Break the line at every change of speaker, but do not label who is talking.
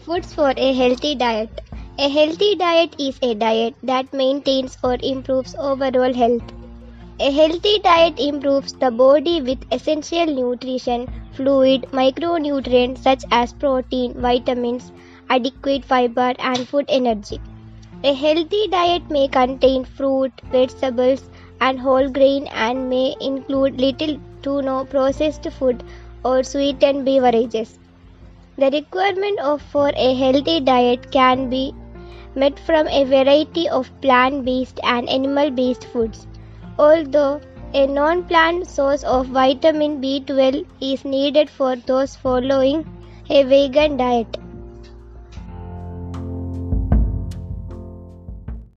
Foods for a healthy diet. A healthy diet is a diet that maintains or improves overall health. A healthy diet improves the body with essential nutrition, fluid, micronutrients such as protein, vitamins, adequate fiber, and food energy. A healthy diet may contain fruit, vegetables, and whole grain and may include little to no processed food or sweetened beverages. The requirement of for a healthy diet can be met from a variety of plant-based and animal-based foods. Although a non-plant source of vitamin B12 is needed for those following a vegan diet.